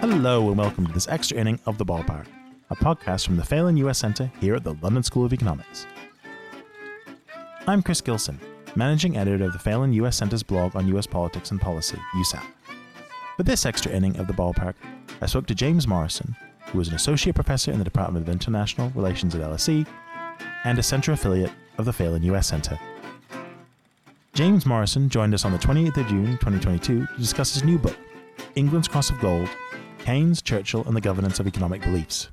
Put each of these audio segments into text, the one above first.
Hello and welcome to this extra inning of The Ballpark, a podcast from the Phelan US Centre here at the London School of Economics. I'm Chris Gilson, managing editor of the Phelan US Centre's blog on US politics and policy, USApp. For this extra inning of The Ballpark, I spoke to James Morrison, who is an associate professor in the Department of International Relations at LSE and a centre affiliate of the Phelan US Centre. James Morrison joined us on the 28th of June 2022 to discuss his new book, England's Cross of Gold Keynes, Churchill, and the Governance of Economic Beliefs.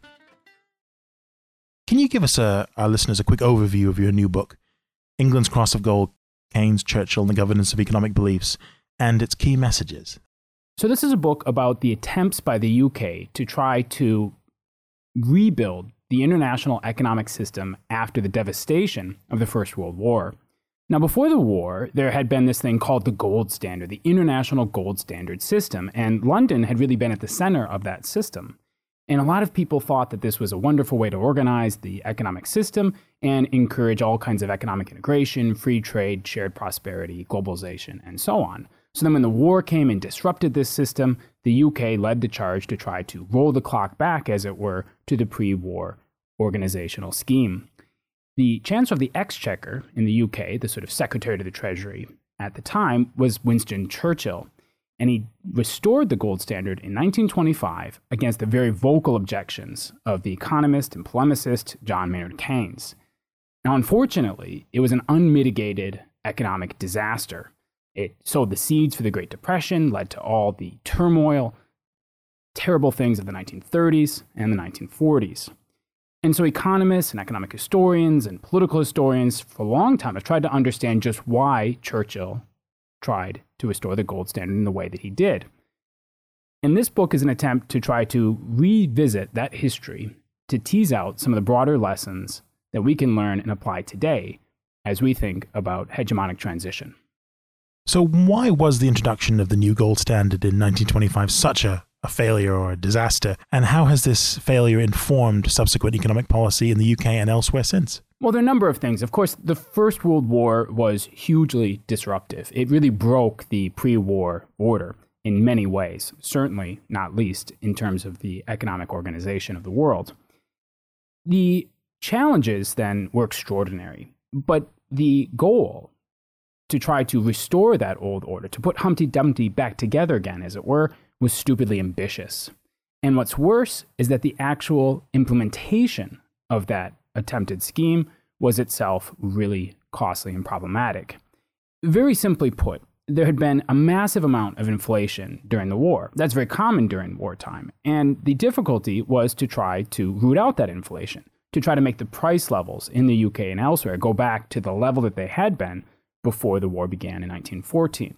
Can you give us, uh, our listeners, a quick overview of your new book, England's Cross of Gold Keynes, Churchill, and the Governance of Economic Beliefs, and its key messages? So, this is a book about the attempts by the UK to try to rebuild the international economic system after the devastation of the First World War. Now, before the war, there had been this thing called the gold standard, the international gold standard system, and London had really been at the center of that system. And a lot of people thought that this was a wonderful way to organize the economic system and encourage all kinds of economic integration, free trade, shared prosperity, globalization, and so on. So then, when the war came and disrupted this system, the UK led the charge to try to roll the clock back, as it were, to the pre war organizational scheme. The Chancellor of the Exchequer in the UK, the sort of Secretary to the Treasury at the time, was Winston Churchill. And he restored the gold standard in 1925 against the very vocal objections of the economist and polemicist John Maynard Keynes. Now, unfortunately, it was an unmitigated economic disaster. It sowed the seeds for the Great Depression, led to all the turmoil, terrible things of the 1930s and the 1940s. And so, economists and economic historians and political historians for a long time have tried to understand just why Churchill tried to restore the gold standard in the way that he did. And this book is an attempt to try to revisit that history to tease out some of the broader lessons that we can learn and apply today as we think about hegemonic transition. So, why was the introduction of the new gold standard in 1925 such a a failure or a disaster? And how has this failure informed subsequent economic policy in the UK and elsewhere since? Well, there are a number of things. Of course, the First World War was hugely disruptive. It really broke the pre war order in many ways, certainly not least in terms of the economic organization of the world. The challenges then were extraordinary, but the goal to try to restore that old order, to put Humpty Dumpty back together again, as it were, was stupidly ambitious. And what's worse is that the actual implementation of that attempted scheme was itself really costly and problematic. Very simply put, there had been a massive amount of inflation during the war. That's very common during wartime. And the difficulty was to try to root out that inflation, to try to make the price levels in the UK and elsewhere go back to the level that they had been before the war began in 1914.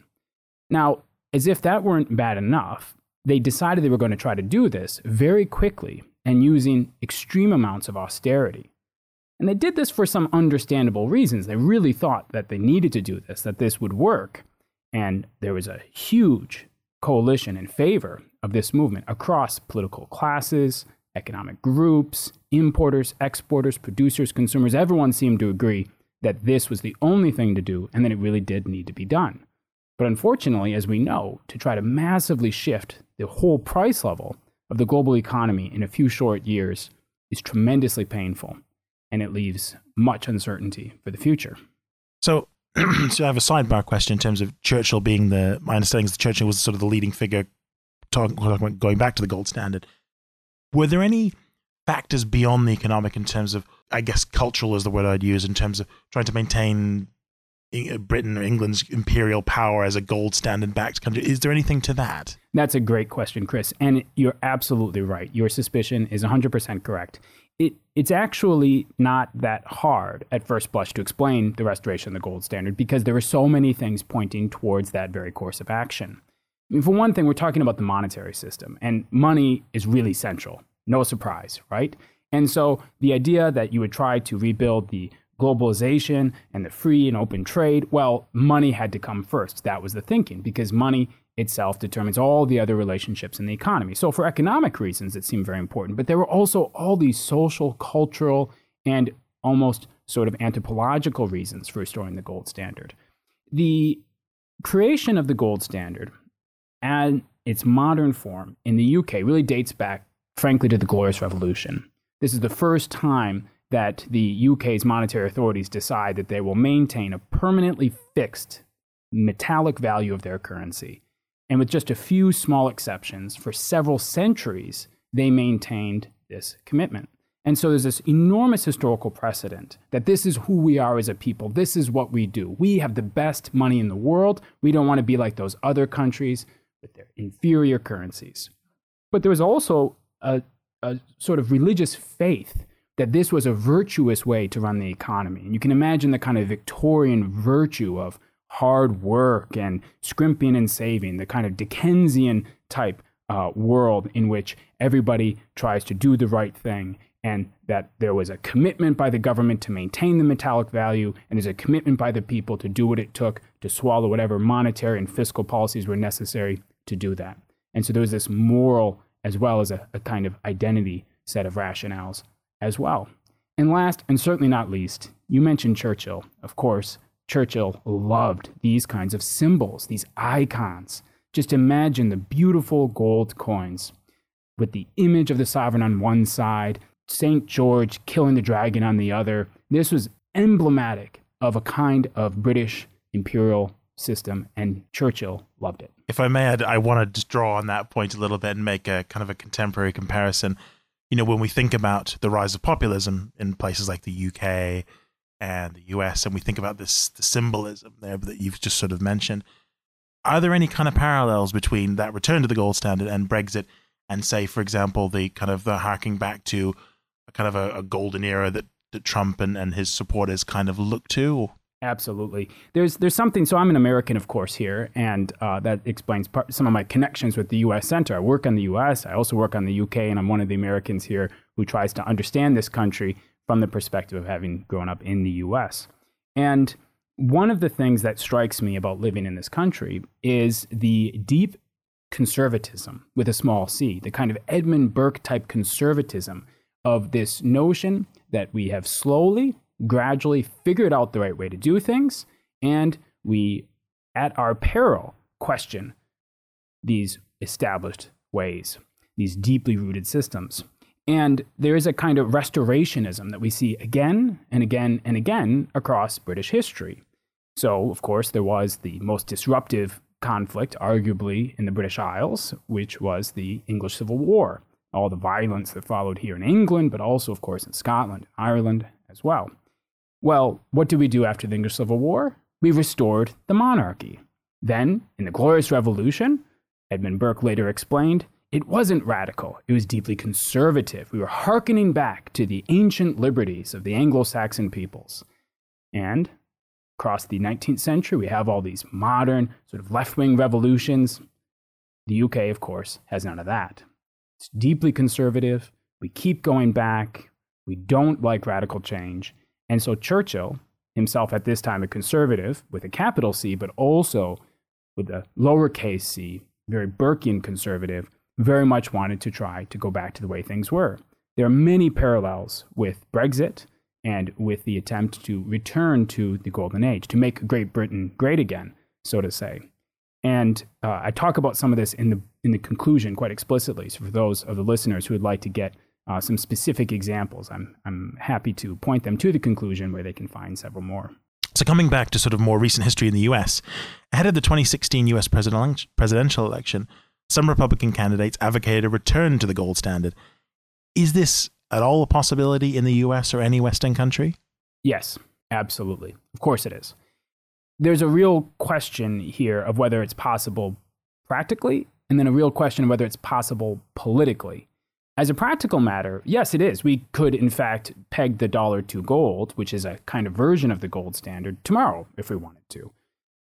Now, as if that weren't bad enough, they decided they were going to try to do this very quickly and using extreme amounts of austerity. And they did this for some understandable reasons. They really thought that they needed to do this, that this would work. And there was a huge coalition in favor of this movement across political classes, economic groups, importers, exporters, producers, consumers. Everyone seemed to agree that this was the only thing to do and that it really did need to be done. But unfortunately, as we know, to try to massively shift the whole price level of the global economy in a few short years is tremendously painful, and it leaves much uncertainty for the future. So, so I have a sidebar question in terms of Churchill being the. My understanding is that Churchill was sort of the leading figure, talking, talking going back to the gold standard. Were there any factors beyond the economic in terms of, I guess, cultural is the word I'd use in terms of trying to maintain Uh, Britain or England's imperial power as a gold standard backed country. Is there anything to that? That's a great question, Chris. And you're absolutely right. Your suspicion is 100% correct. It, it's actually not that hard at first blush to explain the restoration of the gold standard because there are so many things pointing towards that very course of action. I mean, for one thing, we're talking about the monetary system, and money is really central. No surprise, right? And so the idea that you would try to rebuild the globalization and the free and open trade, well, money had to come first. That was the thinking because money itself determines all the other relationships in the economy. So, for economic reasons, it seemed very important. But there were also all these social, cultural, and almost sort of anthropological reasons for restoring the gold standard. The creation of the gold standard and its modern form in the UK really dates back, frankly, to the Glorious Revolution. This is the first time that the UK's monetary authorities decide that they will maintain a permanently fixed metallic value of their currency. And with just a few small exceptions, for several centuries, they maintained this commitment. And so there's this enormous historical precedent that this is who we are as a people. This is what we do. We have the best money in the world. We don't want to be like those other countries with their inferior currencies. But there was also a, a sort of religious faith that this was a virtuous way to run the economy. And you can imagine the kind of Victorian virtue of hard work and scrimping and saving, the kind of Dickensian type uh, world in which everybody tries to do the right thing and that there was a commitment by the government to maintain the metallic value, and there's a commitment by the people to do what it took to swallow whatever monetary and fiscal policies were necessary to do that. And so there was this moral as well as a, a kind of identity set of rationales as well. And last, and certainly not least, you mentioned Churchill. Of course, Churchill loved these kinds of symbols, these icons. Just imagine the beautiful gold coins with the image of the sovereign on one side, St. George killing the dragon on the other. This was emblematic of a kind of British imperial system, and Churchill loved it. If I may, I'd, I want to just draw on that point a little bit and make a kind of a contemporary comparison. You know, when we think about the rise of populism in places like the UK and the US, and we think about this the symbolism there that you've just sort of mentioned, are there any kind of parallels between that return to the gold standard and Brexit, and say, for example, the kind of the harking back to a kind of a, a golden era that, that Trump and, and his supporters kind of look to? Absolutely. There's there's something. So I'm an American, of course, here, and uh, that explains part, some of my connections with the U.S. Center. I work on the U.S. I also work on the U.K., and I'm one of the Americans here who tries to understand this country from the perspective of having grown up in the U.S. And one of the things that strikes me about living in this country is the deep conservatism with a small c, the kind of Edmund Burke type conservatism of this notion that we have slowly, gradually figured out the right way to do things, and we, at our peril, question these established ways, these deeply rooted systems. And there is a kind of restorationism that we see again and again and again across British history. So, of course, there was the most disruptive conflict, arguably, in the British Isles, which was the English Civil War all the violence that followed here in England, but also, of course, in Scotland, Ireland as well. Well, what did we do after the English Civil War? We restored the monarchy. Then, in the Glorious Revolution, Edmund Burke later explained, it wasn't radical, it was deeply conservative. We were hearkening back to the ancient liberties of the Anglo Saxon peoples. And across the 19th century, we have all these modern, sort of left wing revolutions. The UK, of course, has none of that. It's deeply conservative. We keep going back. We don't like radical change. And so Churchill, himself at this time a conservative with a capital C, but also with a lowercase c, very Burkean conservative, very much wanted to try to go back to the way things were. There are many parallels with Brexit and with the attempt to return to the Golden Age, to make Great Britain great again, so to say. And uh, I talk about some of this in the in the conclusion quite explicitly. So for those of the listeners who would like to get uh, some specific examples, I'm I'm happy to point them to the conclusion where they can find several more. So coming back to sort of more recent history in the U.S., ahead of the 2016 U.S. presidential election, some Republican candidates advocated a return to the gold standard. Is this at all a possibility in the U.S. or any Western country? Yes, absolutely. Of course it is there's a real question here of whether it's possible practically, and then a real question of whether it's possible politically. As a practical matter, yes, it is. We could, in fact, peg the dollar to gold, which is a kind of version of the gold standard, tomorrow if we wanted to.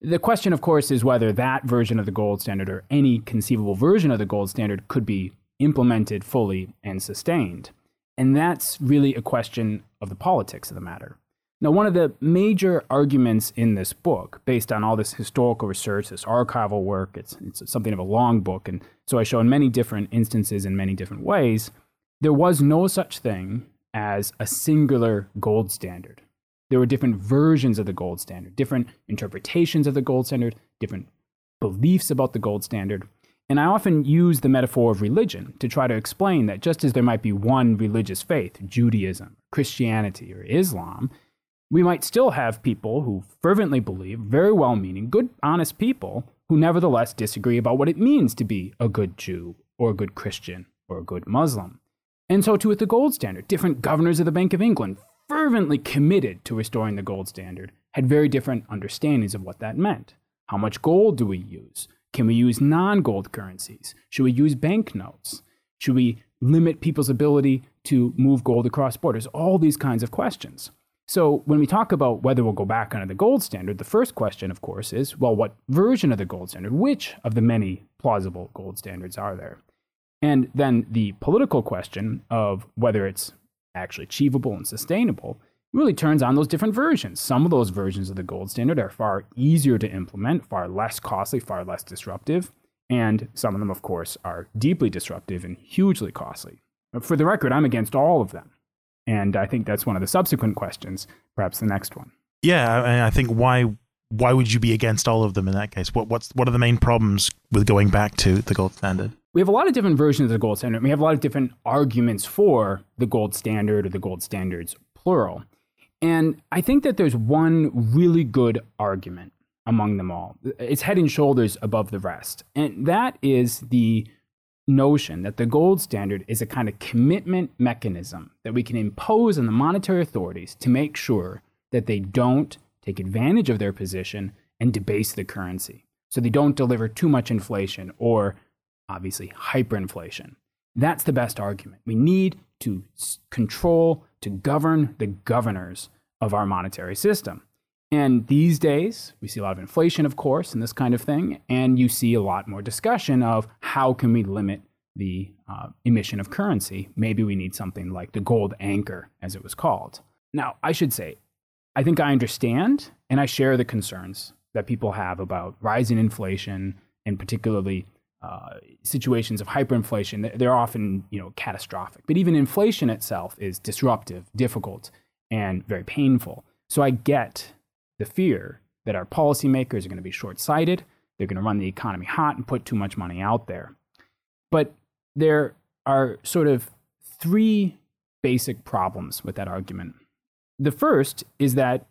The question, of course, is whether that version of the gold standard or any conceivable version of the gold standard could be implemented fully and sustained. And that's really a question of the politics of the matter. Now, one of the major arguments in this book, based on all this historical research, this archival work, it's, it's something of a long book, and so I show in many different instances in many different ways, there was no such thing as a singular gold standard. there were different versions of the gold standard, different interpretations of the gold standard, different beliefs about the gold standard. And I often use the metaphor of religion to try to explain that just as there might be one religious faith, Judaism, Christianity, or Islam, we might still have people who fervently believe, very well meaning, good, honest people, who nevertheless disagree about what it means to be a good Jew, or a good Christian, or a good Muslim. And so, too, with the gold standard, different governors of the Bank of England, fervently committed to restoring the gold standard, had very different understandings of what that meant. How much gold do we use? Can we use non gold currencies? Should we use banknotes? Should we limit people's ability to move gold across borders? All these kinds of questions. So, when we talk about whether we'll go back under the gold standard, the first question, of course, is well, what version of the gold standard? Which of the many plausible gold standards are there? And then the political question of whether it's actually achievable and sustainable really turns on those different versions. Some of those versions of the gold standard are far easier to implement, far less costly, far less disruptive. And some of them, of course, are deeply disruptive and hugely costly. For the record, I'm against all of them. And I think that's one of the subsequent questions, perhaps the next one. Yeah, and I think why why would you be against all of them in that case? What what's what are the main problems with going back to the gold standard? We have a lot of different versions of the gold standard. We have a lot of different arguments for the gold standard or the gold standards plural. And I think that there's one really good argument among them all. It's head and shoulders above the rest. And that is the notion that the gold standard is a kind of commitment mechanism that we can impose on the monetary authorities to make sure that they don't take advantage of their position and debase the currency. So they don't deliver too much inflation or obviously hyperinflation. That's the best argument. We need to control, to govern the governors of our monetary system. And these days, we see a lot of inflation, of course, and this kind of thing. And you see a lot more discussion of how can we limit the uh, emission of currency. Maybe we need something like the gold anchor, as it was called. Now, I should say, I think I understand and I share the concerns that people have about rising inflation and particularly uh, situations of hyperinflation, they're often you know catastrophic. But even inflation itself is disruptive, difficult, and very painful. So I get the fear that our policymakers are going to be short-sighted. They're going to run the economy hot and put too much money out there. But there are sort of three basic problems with that argument. The first is that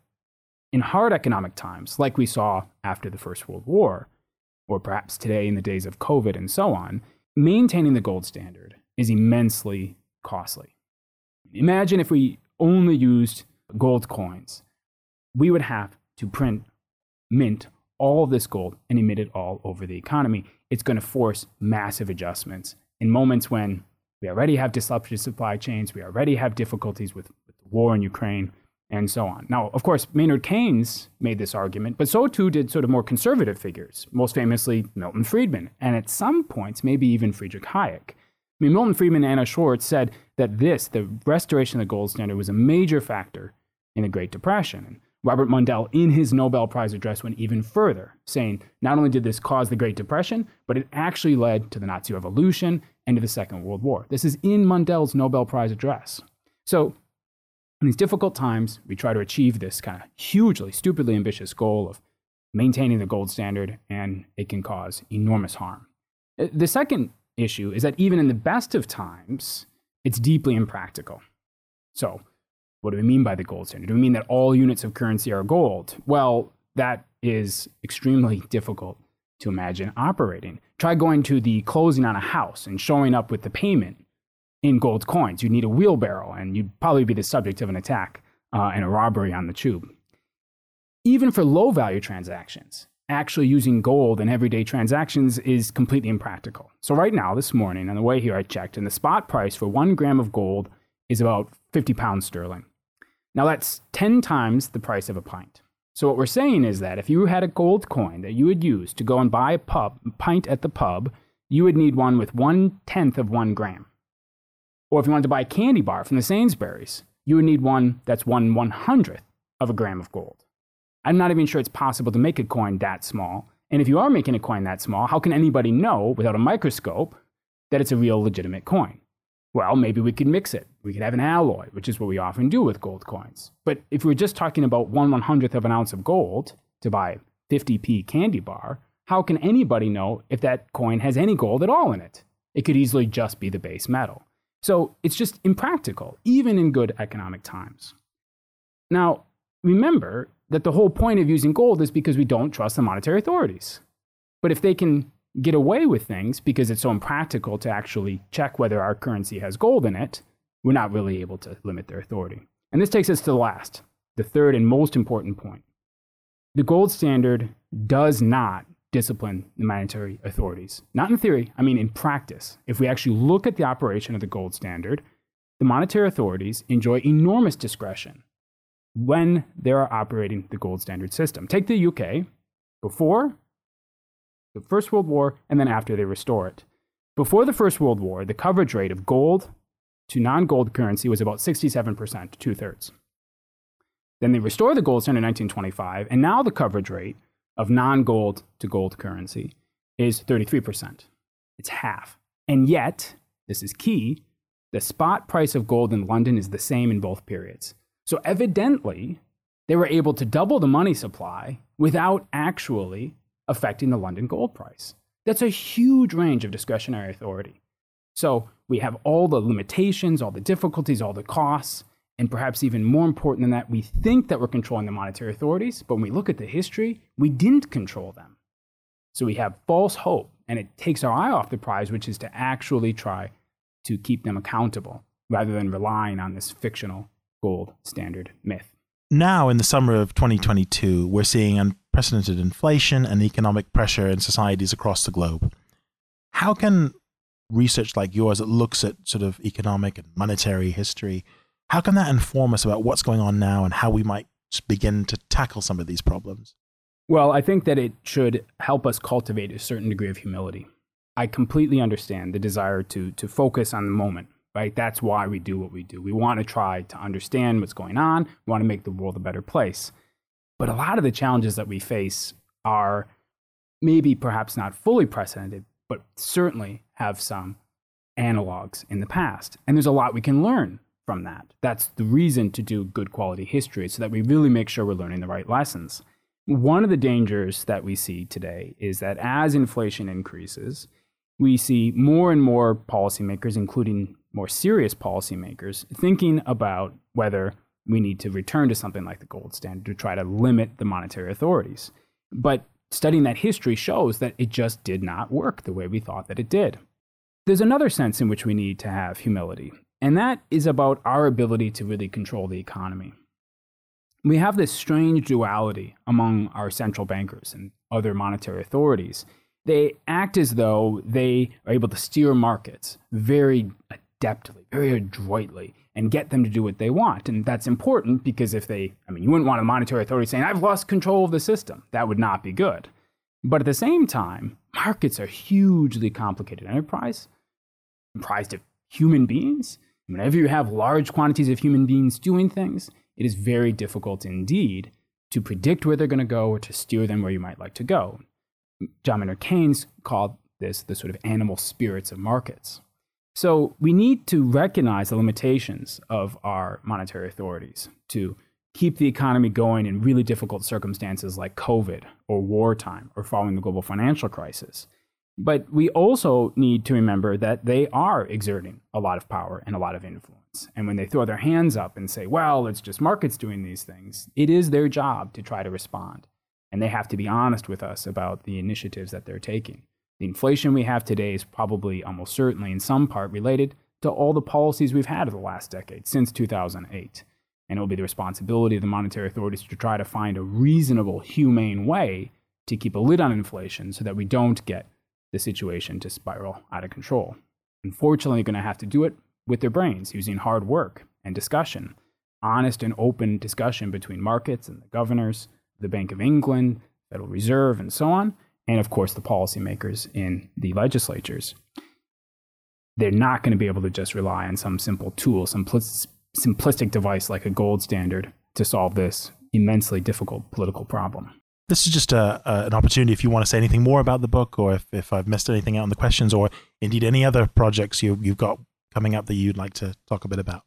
in hard economic times, like we saw after the First World War, or perhaps today in the days of COVID and so on, maintaining the gold standard is immensely costly. Imagine if we only used gold coins, we would have to print, mint all this gold and emit it all over the economy. It's going to force massive adjustments in moments when we already have disrupted supply chains, we already have difficulties with, with the war in Ukraine, and so on. Now, of course, Maynard Keynes made this argument, but so too did sort of more conservative figures, most famously Milton Friedman, and at some points, maybe even Friedrich Hayek. I mean, Milton Friedman and Anna Schwartz said that this, the restoration of the gold standard, was a major factor in the Great Depression. Robert Mundell, in his Nobel Prize address, went even further, saying not only did this cause the Great Depression, but it actually led to the Nazi Revolution and to the Second World War. This is in Mundell's Nobel Prize address. So in these difficult times, we try to achieve this kind of hugely, stupidly ambitious goal of maintaining the gold standard, and it can cause enormous harm. Uh, the second issue is that even in the best of times, it's deeply impractical. So, what do we mean by the gold standard? Do we mean that all units of currency are gold? Well, that is extremely difficult to imagine operating. Try going to the closing on a house and showing up with the payment in gold coins. You'd need a wheelbarrow, and you'd probably be the subject of an attack uh, and a robbery on the tube. Even for low value transactions, actually using gold in everyday transactions is completely impractical. So, right now, this morning, on the way here, I checked, and the spot price for one gram of gold is about 50 pounds sterling. Now, that's 10 times the price of a pint. So, what we're saying is that if you had a gold coin that you would use to go and buy a pub, pint at the pub, you would need one with one tenth of one gram. Or if you wanted to buy a candy bar from the Sainsbury's, you would need one that's one one hundredth of a gram of gold. I'm not even sure it's possible to make a coin that small. And if you are making a coin that small, how can anybody know without a microscope that it's a real legitimate coin? Well, maybe we could mix it. We could have an alloy, which is what we often do with gold coins. But if we're just talking about one one hundredth of an ounce of gold to buy 50p candy bar, how can anybody know if that coin has any gold at all in it? It could easily just be the base metal. So it's just impractical, even in good economic times. Now, remember that the whole point of using gold is because we don't trust the monetary authorities. But if they can get away with things because it's so impractical to actually check whether our currency has gold in it, we're not really able to limit their authority. And this takes us to the last, the third and most important point. The gold standard does not discipline the monetary authorities. Not in theory, I mean in practice. If we actually look at the operation of the gold standard, the monetary authorities enjoy enormous discretion when they are operating the gold standard system. Take the UK before the First World War and then after they restore it. Before the First World War, the coverage rate of gold to non gold currency was about 67%, two thirds. Then they restore the gold standard in 1925, and now the coverage rate of non gold to gold currency is 33%. It's half. And yet, this is key, the spot price of gold in London is the same in both periods. So evidently, they were able to double the money supply without actually affecting the London gold price. That's a huge range of discretionary authority. So we have all the limitations, all the difficulties, all the costs, and perhaps even more important than that, we think that we're controlling the monetary authorities, but when we look at the history, we didn't control them. So we have false hope, and it takes our eye off the prize, which is to actually try to keep them accountable rather than relying on this fictional gold standard myth. Now, in the summer of 2022, we're seeing unprecedented inflation and economic pressure in societies across the globe. How can research like yours that looks at sort of economic and monetary history, how can that inform us about what's going on now and how we might begin to tackle some of these problems? Well, I think that it should help us cultivate a certain degree of humility. I completely understand the desire to, to focus on the moment, right? That's why we do what we do. We want to try to understand what's going on, we want to make the world a better place. But a lot of the challenges that we face are maybe perhaps not fully precedented, but certainly have some analogs in the past. And there's a lot we can learn from that. That's the reason to do good quality history, so that we really make sure we're learning the right lessons. One of the dangers that we see today is that as inflation increases, we see more and more policymakers, including more serious policymakers, thinking about whether we need to return to something like the gold standard to try to limit the monetary authorities. But studying that history shows that it just did not work the way we thought that it did. There's another sense in which we need to have humility, and that is about our ability to really control the economy. We have this strange duality among our central bankers and other monetary authorities. They act as though they are able to steer markets very adeptly, very adroitly, and get them to do what they want. And that's important because if they, I mean, you wouldn't want a monetary authority saying, I've lost control of the system. That would not be good. But at the same time, markets are hugely complicated enterprise, comprised of human beings. Whenever you have large quantities of human beings doing things, it is very difficult indeed to predict where they're going to go or to steer them where you might like to go. John Maynard Keynes called this the sort of animal spirits of markets. So we need to recognize the limitations of our monetary authorities to keep the economy going in really difficult circumstances like COVID or wartime or following the global financial crisis. But we also need to remember that they are exerting a lot of power and a lot of influence. And when they throw their hands up and say, well, it's just markets doing these things, it is their job to try to respond. And they have to be honest with us about the initiatives that they're taking. The inflation we have today is probably almost certainly in some part related to all the policies we've had over the last decade, since 2008. And it will be the responsibility of the monetary authorities to try to find a reasonable, humane way to keep a lid on inflation so that we don't get the situation to spiral out of control. Unfortunately, they're going to have to do it with their brains, using hard work and discussion, honest and open discussion between markets and the governors, the Bank of England, Federal Reserve, and so on and of course the policymakers in the legislatures. They're not going to be able to just rely on some simple tool, some simplistic device like a gold standard to solve this immensely difficult political problem. This is just a, a, an opportunity if you want to say anything more about the book, or if, if I've missed anything out in the questions, or indeed any other projects you, you've got coming up that you'd like to talk a bit about?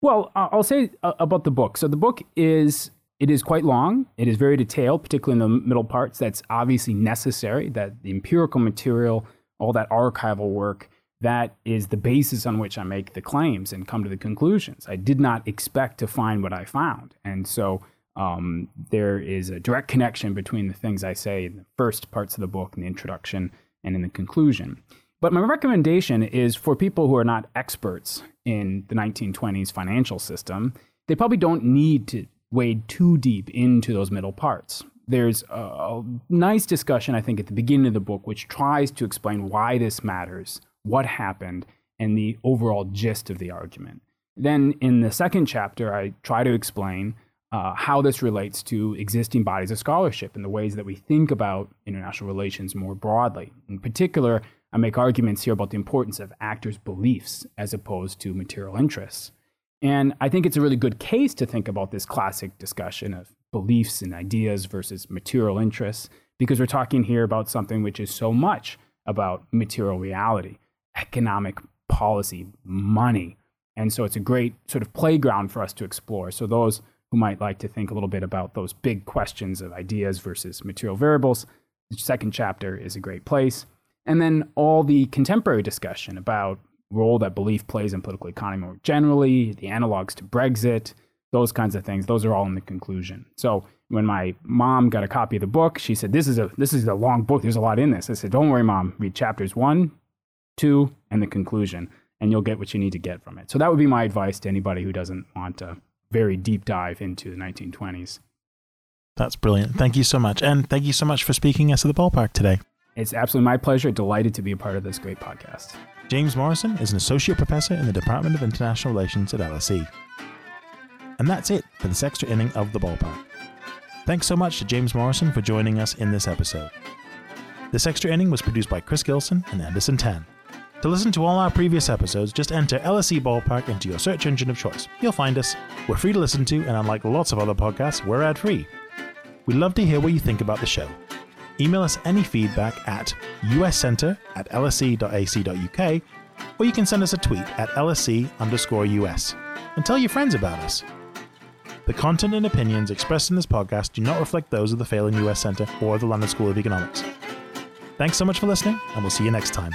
Well, I'll say uh, about the book. So the book is it is quite long. It is very detailed, particularly in the middle parts. That's obviously necessary. That the empirical material, all that archival work, that is the basis on which I make the claims and come to the conclusions. I did not expect to find what I found, and so um, there is a direct connection between the things I say in the first parts of the book, in the introduction, and in the conclusion. But my recommendation is for people who are not experts in the 1920s financial system, they probably don't need to wade too deep into those middle parts. There's a, nice discussion, I think, at the beginning of the book, which tries to explain why this matters, what happened, and the overall gist of the argument. Then in the second chapter, I try to explain uh, how this relates to existing bodies of scholarship and the ways that we think about international relations more broadly. In particular, I make arguments here about the importance of actors' beliefs as opposed to material interests. And I think it's a really good case to think about this classic discussion of beliefs and ideas versus material interests, because we're talking here about something which is so much about material reality, economic policy, money. And so it's a great sort of playground for us to explore. So, those who might like to think a little bit about those big questions of ideas versus material variables, the second chapter is a great place. And then all the contemporary discussion about role that belief plays in political economy more generally, the analogs to Brexit, those kinds of things. Those are all in the conclusion. So when my mom got a copy of the book, she said, "This is a this is a long book. There's a lot in this." I said, "Don't worry, mom. Read chapters one, two, and the conclusion, and you'll get what you need to get from it." So that would be my advice to anybody who doesn't want a very deep dive into the 1920s. That's brilliant. Thank you so much, and thank you so much for speaking us at the ballpark today. It's absolutely my pleasure. Delighted to be a part of this great podcast. James Morrison is an associate professor in the Department of International Relations at LSE. And that's it for this extra inning of the ballpark. Thanks so much to James Morrison for joining us in this episode. This extra inning was produced by Chris Gilson and Anderson Tan. To listen to all our previous episodes, just enter LSE Ballpark into your search engine of choice. You'll find us. We're free to listen to, and unlike lots of other podcasts, we're ad free. We'd love to hear what you think about the show. Email us any feedback at uscenter at lse.ac.uk, or you can send us a tweet at lse underscore us. And tell your friends about us. The content and opinions expressed in this podcast do not reflect those of the Phelan US Centre or the London School of Economics. Thanks so much for listening, and we'll see you next time.